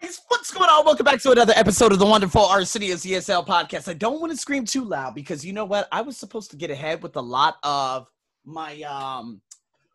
What's going on? Welcome back to another episode of the wonderful Arsenio's ESL podcast. I don't want to scream too loud because you know what? I was supposed to get ahead with a lot of my um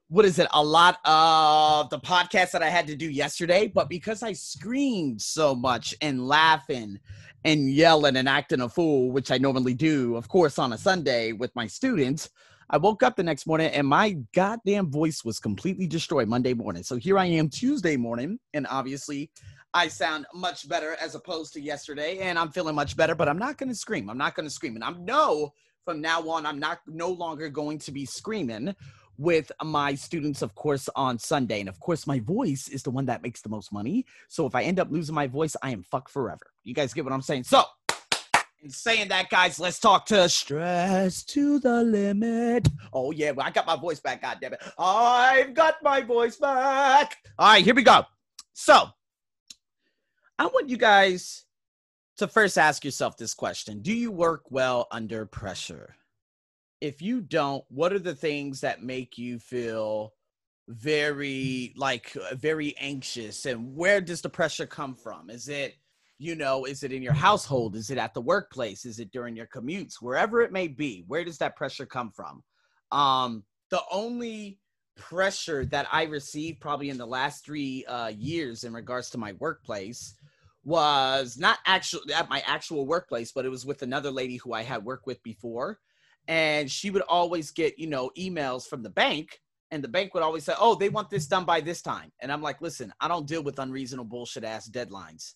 what is it? A lot of the podcast that I had to do yesterday, but because I screamed so much and laughing and yelling and acting a fool, which I normally do, of course, on a Sunday with my students, I woke up the next morning and my goddamn voice was completely destroyed Monday morning. So here I am Tuesday morning, and obviously I sound much better as opposed to yesterday, and I'm feeling much better, but I'm not going to scream. I'm not going to scream. And I know from now on, I'm not no longer going to be screaming with my students, of course, on Sunday. And of course, my voice is the one that makes the most money. So if I end up losing my voice, I am fucked forever. You guys get what I'm saying? So, in saying that, guys, let's talk to stress to the limit. Oh, yeah, well, I got my voice back. God damn it. I've got my voice back. All right, here we go. So, I want you guys to first ask yourself this question. Do you work well under pressure? If you don't, what are the things that make you feel very like very anxious? And where does the pressure come from? Is it you know is it in your household? Is it at the workplace? Is it during your commutes? Wherever it may be where does that pressure come from? Um the only pressure that i received probably in the last three uh years in regards to my workplace was not actually at my actual workplace but it was with another lady who i had worked with before and she would always get you know emails from the bank and the bank would always say, "Oh, they want this done by this time." And I'm like, "Listen, I don't deal with unreasonable bullshit ass deadlines."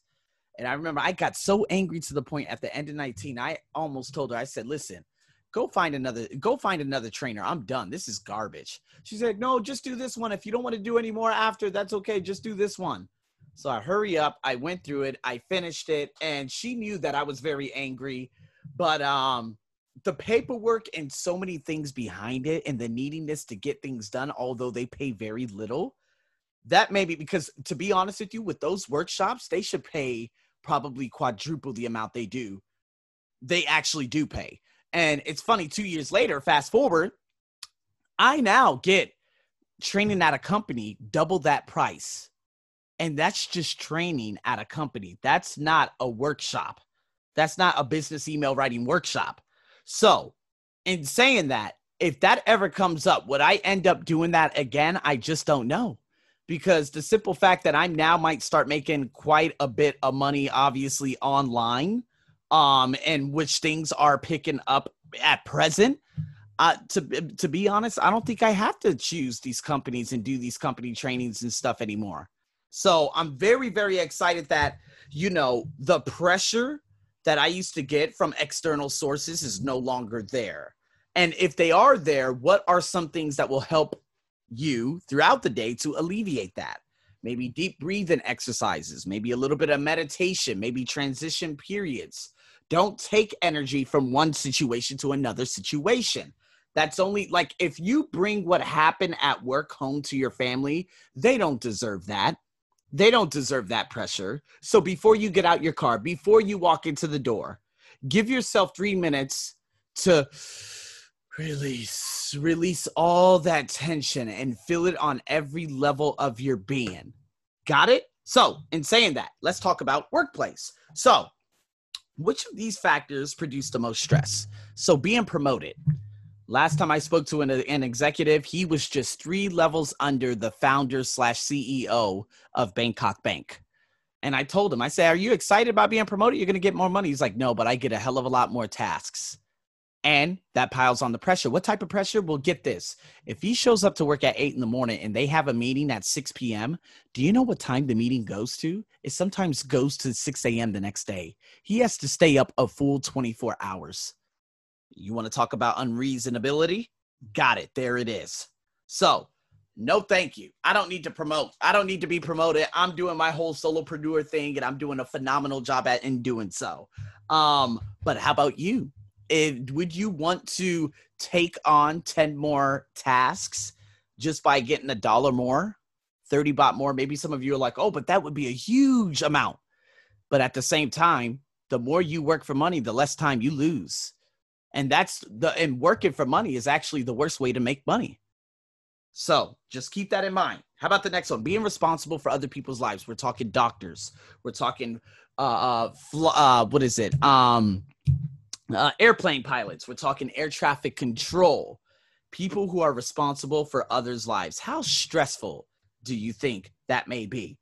And I remember I got so angry to the point at the end of 19, I almost told her, I said, "Listen, go find another go find another trainer. I'm done. This is garbage." She said, "No, just do this one. If you don't want to do any more after, that's okay. Just do this one." So I hurry up, I went through it, I finished it, and she knew that I was very angry, but um the paperwork and so many things behind it and the neediness to get things done, although they pay very little, that maybe because to be honest with you, with those workshops, they should pay probably quadruple the amount they do. They actually do pay. And it's funny, two years later, fast forward, I now get training at a company double that price. And that's just training at a company. That's not a workshop. That's not a business email writing workshop. So, in saying that, if that ever comes up, would I end up doing that again? I just don't know. Because the simple fact that I'm now might start making quite a bit of money, obviously online, um, and which things are picking up at present. Uh, to to be honest, I don't think I have to choose these companies and do these company trainings and stuff anymore. So I'm very very excited that you know the pressure that I used to get from external sources is no longer there. And if they are there, what are some things that will help you throughout the day to alleviate that? Maybe deep breathing exercises, maybe a little bit of meditation, maybe transition periods. Don't take energy from one situation to another situation. That's only like if you bring what happened at work home to your family, they don't deserve that. They don't deserve that pressure. So before you get out your car, before you walk into the door, give yourself three minutes to release, release all that tension and feel it on every level of your being. Got it? So, in saying that, let's talk about workplace. So, which of these factors produce the most stress? So, being promoted Last time I spoke to an, an executive, he was just three levels under the founder slash CEO of Bangkok Bank. And I told him, I said, Are you excited about being promoted? You're going to get more money. He's like, No, but I get a hell of a lot more tasks. And that piles on the pressure. What type of pressure? Well, get this. If he shows up to work at eight in the morning and they have a meeting at 6 p.m., do you know what time the meeting goes to? It sometimes goes to 6 a.m. the next day. He has to stay up a full 24 hours. You want to talk about unreasonability? Got it. There it is. So, no thank you. I don't need to promote. I don't need to be promoted. I'm doing my whole solopreneur thing and I'm doing a phenomenal job at in doing so. Um, but how about you? If, would you want to take on 10 more tasks just by getting a dollar more, 30 baht more? Maybe some of you are like, oh, but that would be a huge amount. But at the same time, the more you work for money, the less time you lose and that's the and working for money is actually the worst way to make money so just keep that in mind How about the next one? Being responsible for other people's lives. We're talking doctors. We're talking uh, uh, fl- uh what is it? Um, uh, airplane pilots. We're talking air traffic control. People who are responsible for others' lives. How stressful do you think that may be?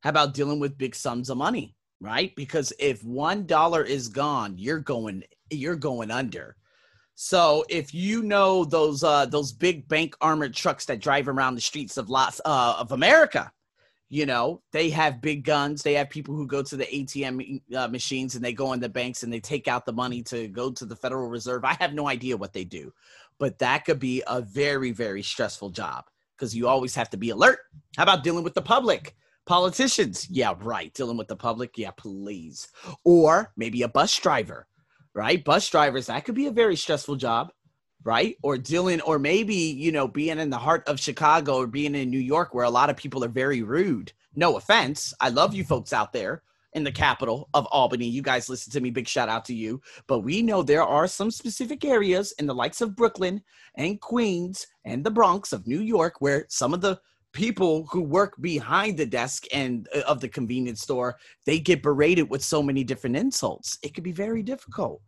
How about dealing with big sums of money? Right? Because if one dollar is gone, you're going you're going under. So if you know those uh, those big bank armored trucks that drive around the streets of lots uh, of America, you know they have big guns. They have people who go to the ATM uh, machines and they go in the banks and they take out the money to go to the Federal Reserve. I have no idea what they do, but that could be a very very stressful job because you always have to be alert. How about dealing with the public? Politicians, yeah, right. Dealing with the public, yeah, please. Or maybe a bus driver right? Bus drivers, that could be a very stressful job, right? Or dealing, or maybe, you know, being in the heart of Chicago or being in New York where a lot of people are very rude. No offense. I love you folks out there in the capital of Albany. You guys listen to me. Big shout out to you. But we know there are some specific areas in the likes of Brooklyn and Queens and the Bronx of New York where some of the people who work behind the desk and uh, of the convenience store they get berated with so many different insults. It could be very difficult.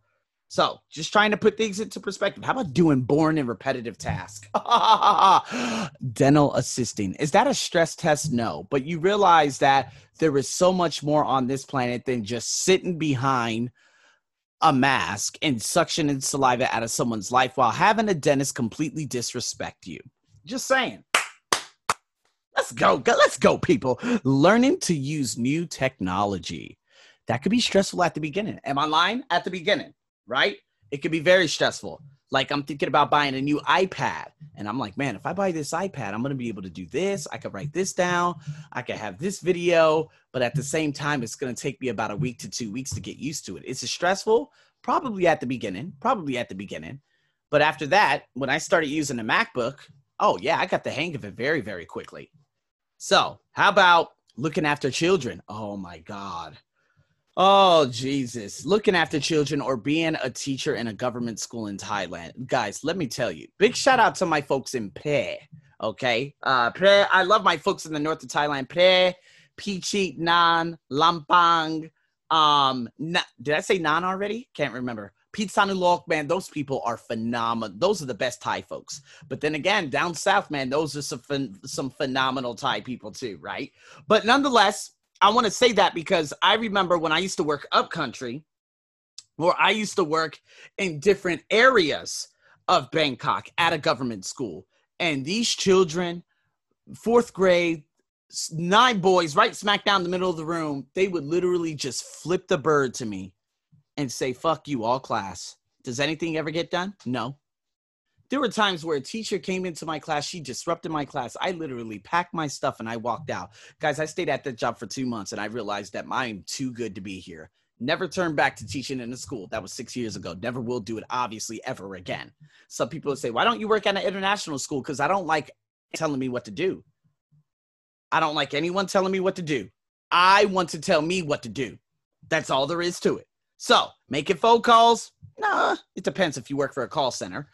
So just trying to put things into perspective. How about doing boring and repetitive tasks? Dental assisting. Is that a stress test? No. But you realize that there is so much more on this planet than just sitting behind a mask and suctioning saliva out of someone's life while having a dentist completely disrespect you. Just saying Let's go. go. Let's go, people. Learning to use new technology. That could be stressful at the beginning. Am I lying? At the beginning, right? It could be very stressful. Like I'm thinking about buying a new iPad. And I'm like, man, if I buy this iPad, I'm to be able to do this. I could write this down. I could have this video. But at the same time, it's to take me about a week to two weeks to get used to it. it. Is it stressful? Probably at the beginning. Probably at the beginning. But after that, when I started using a MacBook, oh, yeah, I got the hang of it very, very quickly. So, how about looking after children? Oh my God. Oh, Jesus. Looking after children or being a teacher in a government school in Thailand. Guys, let me tell you, big shout out to my folks in Phrae. Okay. Uh, Phrae, I love my folks in the north of Thailand. Phrae, Pichit, Nan, Lampang. Um, na- did I say Nan already? Can't remember. Phitsanulok, man, those people are phenomenal. Those are the best Thai folks. But then again, down south, man, those are some some phenomenal Thai people too, right? But nonetheless, I want to say that because I remember when I used to work up country, or I used to work in different areas of Bangkok at a government school, and these children, fourth grade, nine boys, right smack down the middle of the room, they would literally just flip the bird to me and say, fuck you, all class. Does anything ever get done? No. There were times where a teacher came into my class, she disrupted my class. I literally packed my stuff and I walked out. Guys, I stayed at that job for two months and I realized that I'm too good to be here. Never turned back to teaching in a school. That was six years ago. Never will do it, obviously, ever again. Some people would say, Why don't you work at an international school? Because I don't like telling me what to do. I don't like anyone telling me what to do. I want to tell me what to do. That's all there is to it. So, making phone calls? Nah, it depends if you work for a call center.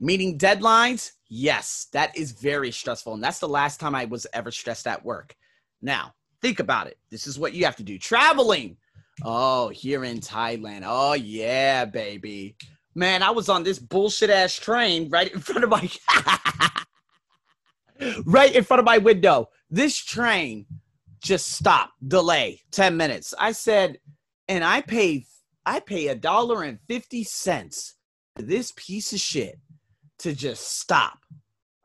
Meeting deadlines? Yes, that is very stressful. And that's the last time I was ever stressed at work. Now, think about it. This is what you have to do traveling. Oh, here in Thailand. Oh, yeah, baby. Man, I was on this bullshit ass train right in front of my right in front of my window. This train just stopped, delay 10 minutes. I said, and I paid I pay a dollar and 50 cents to this piece of shit to just stop.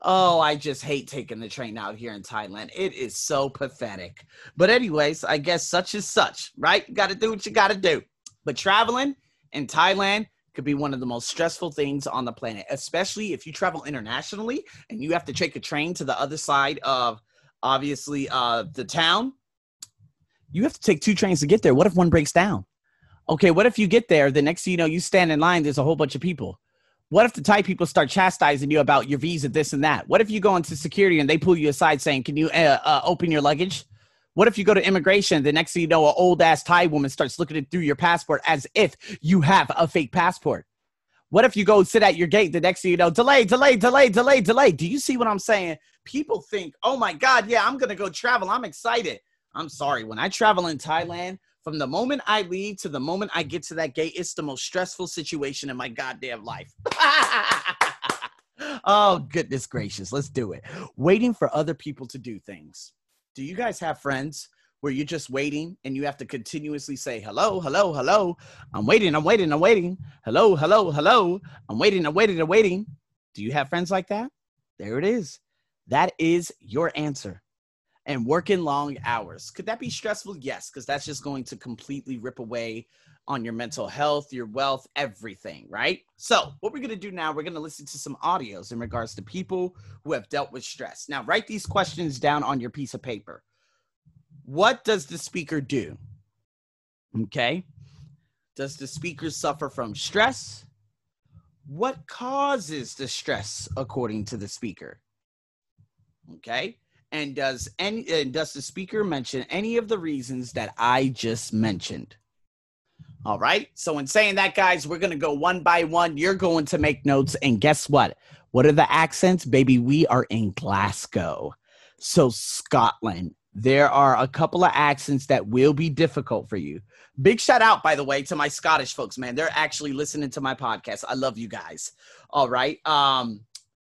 Oh, I just hate taking the train out here in Thailand. It is so pathetic. But, anyways, I guess such is such, right? You got to do what you got to do. But traveling in Thailand could be one of the most stressful things on the planet, especially if you travel internationally and you have to take a train to the other side of obviously uh, the town. You have to take two trains to get there. What if one breaks down? Okay, what if you get there, the next thing you know, you stand in line, there's a whole bunch of people. What if the Thai people start chastising you about your visa, this and that? What if you go into security and they pull you aside saying, Can you uh, uh, open your luggage? What if you go to immigration, the next thing you know, an old ass Thai woman starts looking through your passport as if you have a fake passport? What if you go sit at your gate the next thing you know, delay, delay, delay, delay, delay? Do you see what I'm saying? People think, oh my God, yeah, I'm gonna go travel. I'm excited. I'm sorry. When I travel in Thailand, from the moment I leave to the moment I get to that gate, it's the most stressful situation in my goddamn life. oh, goodness gracious. Let's do it. Waiting for other people to do things. Do you guys have friends where you're just waiting and you have to continuously say, hello, hello, hello. I'm waiting, I'm waiting, I'm waiting. Hello, hello, hello. I'm waiting, I'm waiting, I'm waiting. Do you have friends like that? There it is. That is your answer. And working long hours. Could that be stressful? Yes, because that's just going to completely rip away on your mental health, your wealth, everything, right? So, what we're to do now, we're to listen to some audios in regards to people who have dealt with stress. Now, write these questions down on your piece of paper. What does the speaker do? Okay. Does the speaker suffer from stress? What causes the stress according to the speaker? Okay. And does any and does the speaker mention any of the reasons that I just mentioned? All right. So in saying that, guys, we're gonna go one by one. You're going to make notes, and guess what? What are the accents, baby? We are in Glasgow. So Scotland, there are a couple of accents that will be difficult for you. Big shout out, by the way, to my Scottish folks, man. They're actually listening to my podcast. I love you guys. All right. Um,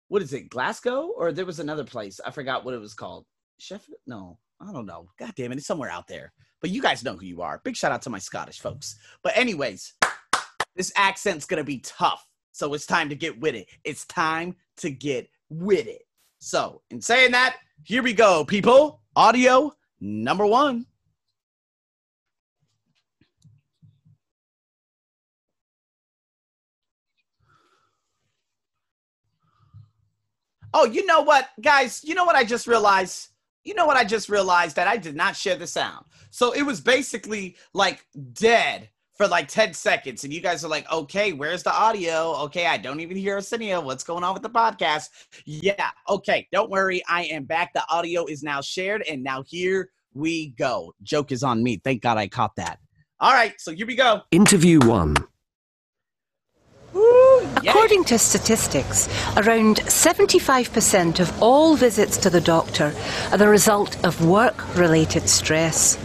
what is it? Glasgow? Or there was another place. I forgot what it was called. Sheffield? No, I don't know. God damn it. It's somewhere out there. But you guys know who you are. Big shout out to my Scottish folks. But, anyways, this accent's gonna be tough. So it's time to get with it. It's time to get with it. So, in saying that, here we go, people. Audio number one. Oh, you know what, guys? You know what I just realized? You know what I just realized that I did not share the sound. So it was basically like dead for like 10 seconds. And you guys are like, okay, where's the audio? Okay, I don't even hear Arsenio. What's going on with the podcast? Yeah, okay, don't worry. I am back. The audio is now shared. And now here we go. Joke is on me. Thank God I caught that. All right, so here we go. Interview one. According to statistics, around 75% of all visits to the doctor are the result of work related stress.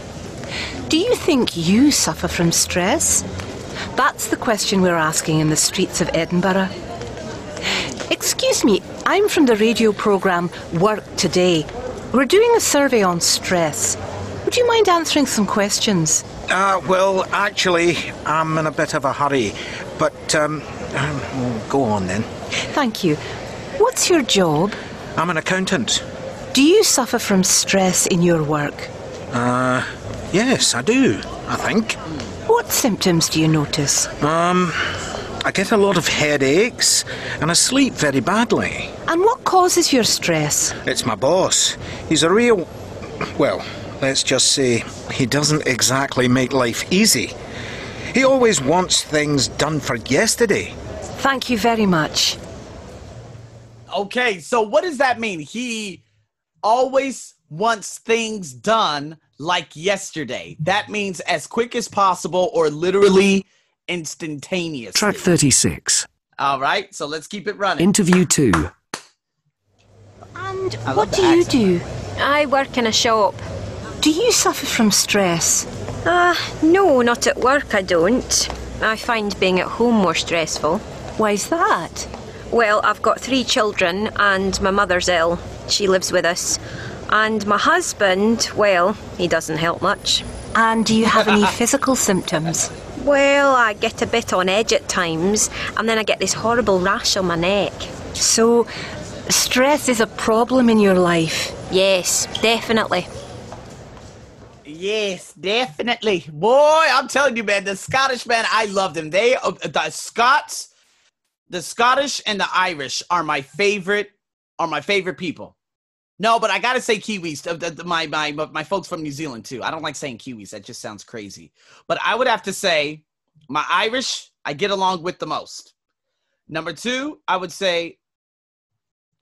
Do you think you suffer from stress? That's the question we're asking in the streets of Edinburgh. Excuse me, I'm from the radio programme Work Today. We're doing a survey on stress. Would you mind answering some questions? Uh, well, actually, I'm in a bit of a hurry, but um, um, go on then. Thank you. What's your job? I'm an accountant. Do you suffer from stress in your work? Uh, yes, I do, I think. What symptoms do you notice? Um, I get a lot of headaches and I sleep very badly. And what causes your stress? It's my boss. He's a real. Well, let's just say he doesn't exactly make life easy. He always wants things done for yesterday. Thank you very much. Okay, so what does that mean? He always wants things done like yesterday. That means as quick as possible or literally instantaneous. Track 36. All right, so let's keep it running. Interview two. And I what do you do? I work in a shop. Do you suffer from stress? Ah, no, not at work, I don't. I find being at home more stressful. Why's that? Well, I've got three children and my mother's ill. She lives with us. And my husband, well, he doesn't help much. And do you have any physical symptoms? Well, I get a bit on edge at times, and then I get this horrible rash on my neck. So, stress is a problem in your life. Yes, definitely. Yes, definitely. Boy, I'm telling you, man, the Scottish man, I love them. They uh, the Scots, the Scottish and the Irish are my favorite, are my favorite people. No, but I gotta say Kiwis. uh, My my my folks from New Zealand too. I don't like saying Kiwis. That just sounds crazy. But I would have to say my Irish. I get along with the most. Number two, I would say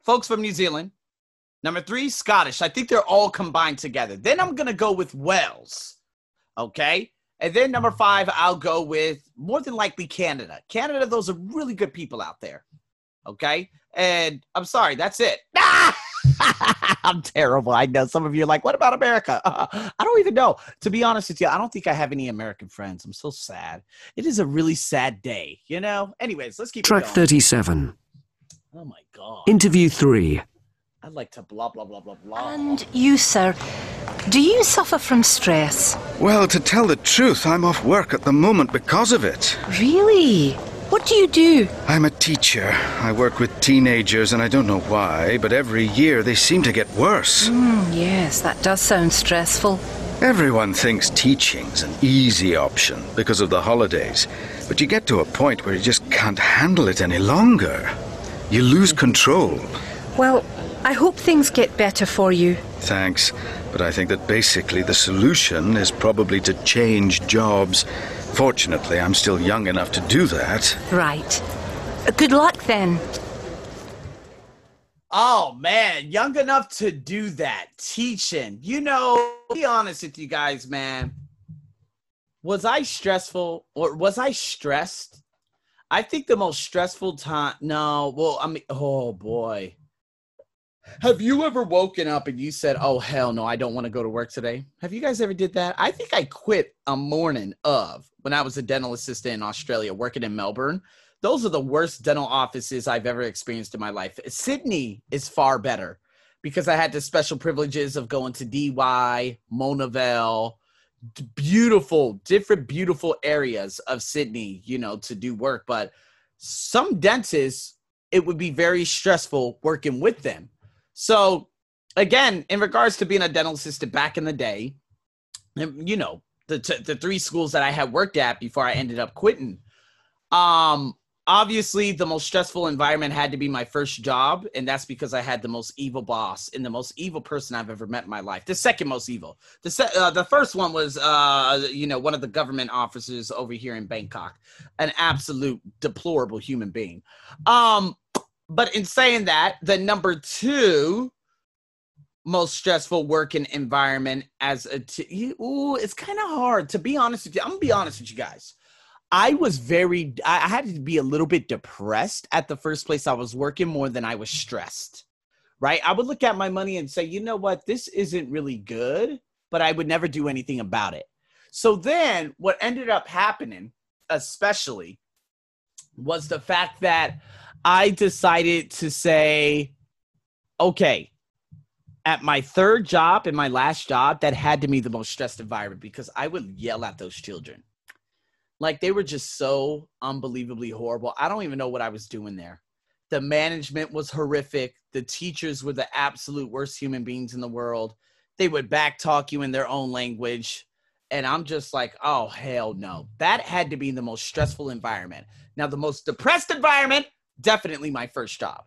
folks from New Zealand. Number three, Scottish. I think they're all combined together. Then I'm gonna go with Wales. Okay. And then number five, I'll go with more than likely Canada. Canada, those are really good people out there. Okay. And I'm sorry, that's it. I'm terrible. I know some of you are like, what about America? Uh, I don't even know. To be honest with you, I don't think I have any American friends. I'm so sad. It is a really sad day, you know? Anyways, let's keep Track it going. 37. Oh my God. Interview 3. I'd like to blah, blah, blah, blah, blah. And you, sir, do you suffer from stress? Well, to tell the truth, I'm off work at the moment because of it. Really? What do you do? I'm a teacher. I work with teenagers, and I don't know why, but every year they seem to get worse. Hmm, yes, that does sound stressful. Everyone thinks teaching's an easy option because of the holidays, but you get to a point where you just can't handle it any longer. You lose control. Well, I hope things get better for you. Thanks, but I think that basically the solution is probably to change jobs. Fortunately, I'm still young enough to do that. Right. Good luck then. Oh man, young enough to do that. Teaching. You know, be honest with you guys, man. Was I stressful or was I stressed? I think the most stressful time. No, well, I mean, oh boy. Have you ever woken up and you said, "Oh hell no, I don't want to go to work today"? Have you guys ever did that? I think I quit a morning of when I was a dental assistant in Australia, working in Melbourne. Those are the worst dental offices I've ever experienced in my life. Sydney is far better because I had the special privileges of going to Dee Why, Monavale, beautiful, different beautiful areas of Sydney, you know, to do work. But some dentists, it would be very stressful working with them. So, again, in regards to being a dental assistant back in the day, you know, the t- the three schools that I had worked at before I ended up quitting, um, obviously the most stressful environment had to be my first job, and that's because I had the most evil boss and the most evil person I've ever met in my life. The second most evil. The se- uh, the first one was, uh, you know, one of the government officers over here in Bangkok, an absolute deplorable human being. Um, but in saying that, the number two most stressful working environment as a t- ooh, it's kind of hard to be honest with you. I'm gonna be honest with you guys. I was very, I I had to be a little bit depressed at the first place I was working more than I was stressed. Right? I would look at my money and say, you know what, this isn't really good, but I would never do anything about it. So then, what ended up happening, especially, was the fact that I decided to say, okay, at my third job and my last job, that had to be the most stressed environment because I would yell at those children. Like they were just so unbelievably horrible. I don't even know what I was doing there. The management was horrific. The teachers were the absolute worst human beings in the world. They would backtalk you in their own language. And I'm just like, oh, hell no. That had to be the most stressful environment. Now, the most depressed environment, definitely my first job.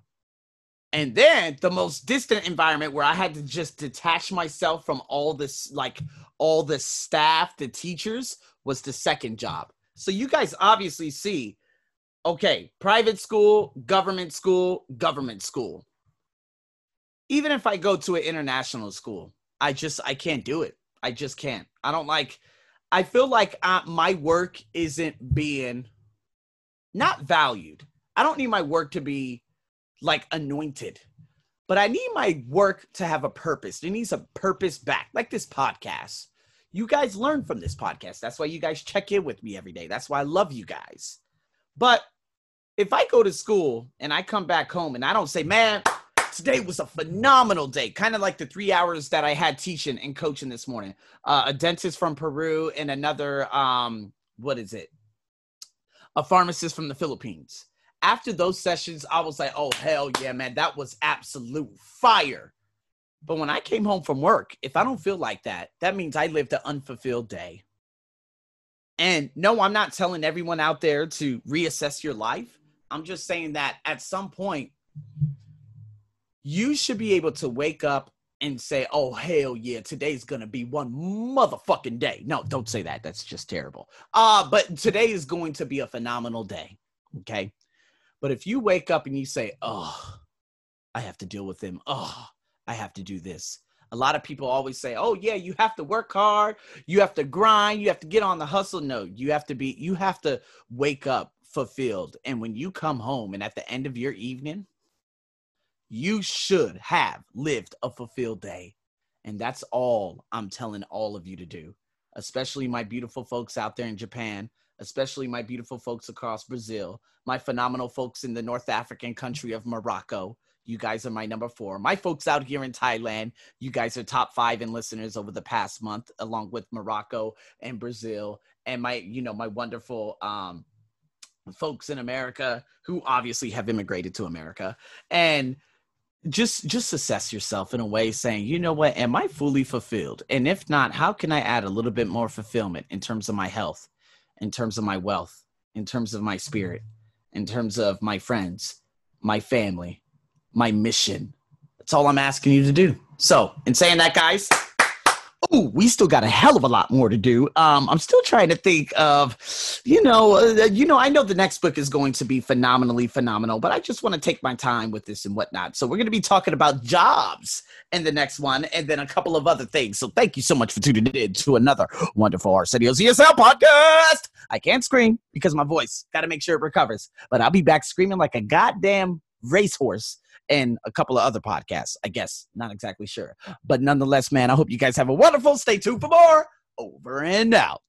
And then the most distant environment where I had to just detach myself from all this, like all the staff, the teachers, was the second job. So you guys obviously see, okay, private school, government school, government school. Even if I go to an international school, I just I can't do it. I just can't. I don't like. I feel like uh, my work isn't being not valued. I don't need my work to be like anointed, but I need my work to have a purpose. It needs a purpose back, like this podcast. You guys learn from this podcast. That's why you guys check in with me every day. That's why I love you guys. But if I go to school and I come back home and I don't say, man, today was a phenomenal day, kind of like the three hours that I had teaching and coaching this morning. Uh, a dentist from Peru and another, um, what is it? A pharmacist from the Philippines. After those sessions, I was like, oh, hell yeah, man, that was absolute fire. But when I came home from work, if I don't feel like that, that means I lived an unfulfilled day. And no, I'm not telling everyone out there to reassess your life. I'm just saying that at some point, you should be able to wake up and say, oh, hell yeah, today's to be one motherfucking day. No, don't say that. That's just terrible. Uh, but today is going to be a phenomenal day. Okay. But if you wake up and you say, oh, I have to deal with them. Oh, I have to do this. A lot of people always say, "Oh yeah, you have to work hard, you have to grind, you have to get on the hustle." No, you have to be you have to wake up fulfilled. And when you come home and at the end of your evening, you should have lived a fulfilled day. And that's all I'm telling all of you to do, especially my beautiful folks out there in Japan, especially my beautiful folks across Brazil, my phenomenal folks in the North African country of Morocco, you guys are my number four. My folks out here in Thailand, you guys are top five in listeners over the past month, along with Morocco and Brazil, and my, you know, my wonderful um, folks in America who obviously have immigrated to America, and just just assess yourself in a way, saying, you know what, am I fully fulfilled? And if not, how can I add a little bit more fulfillment in terms of my health, in terms of my wealth, in terms of my spirit, in terms of my friends, my family my mission. That's all I'm asking you to do. So, in saying that, guys, oh, we still got a hell of a lot more to do. Um, I'm still trying to think of, you know, uh, you know, I know the next book is going to be phenomenally phenomenal, but I just want to take my time with this and whatnot. So we're going to be talking about jobs in the next one, and then a couple of other things. So thank you so much for tuning in to another wonderful Arsenio's ESL podcast. I can't scream because my voice got to make sure it recovers, but I'll be back screaming like a goddamn racehorse and a couple of other podcasts, I guess. Not exactly sure. But nonetheless, man, I hope you guys have a wonderful. Stay tuned for more. Over and out.